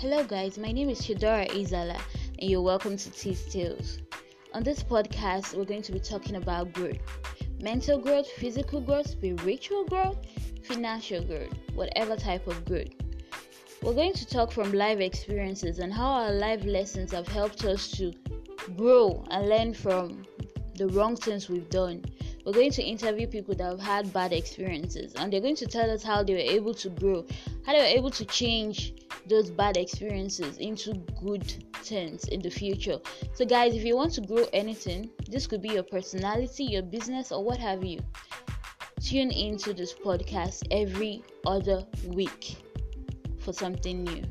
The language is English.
Hello, guys. My name is Shadora Izala, and you're welcome to Tease Tales. On this podcast, we're going to be talking about growth mental growth, physical growth, spiritual growth, financial growth, whatever type of growth. We're going to talk from live experiences and how our life lessons have helped us to grow and learn from the wrong things we've done. We're going to interview people that have had bad experiences and they're going to tell us how they were able to grow, how they were able to change those bad experiences into good things in the future. So, guys, if you want to grow anything, this could be your personality, your business, or what have you. Tune into this podcast every other week for something new.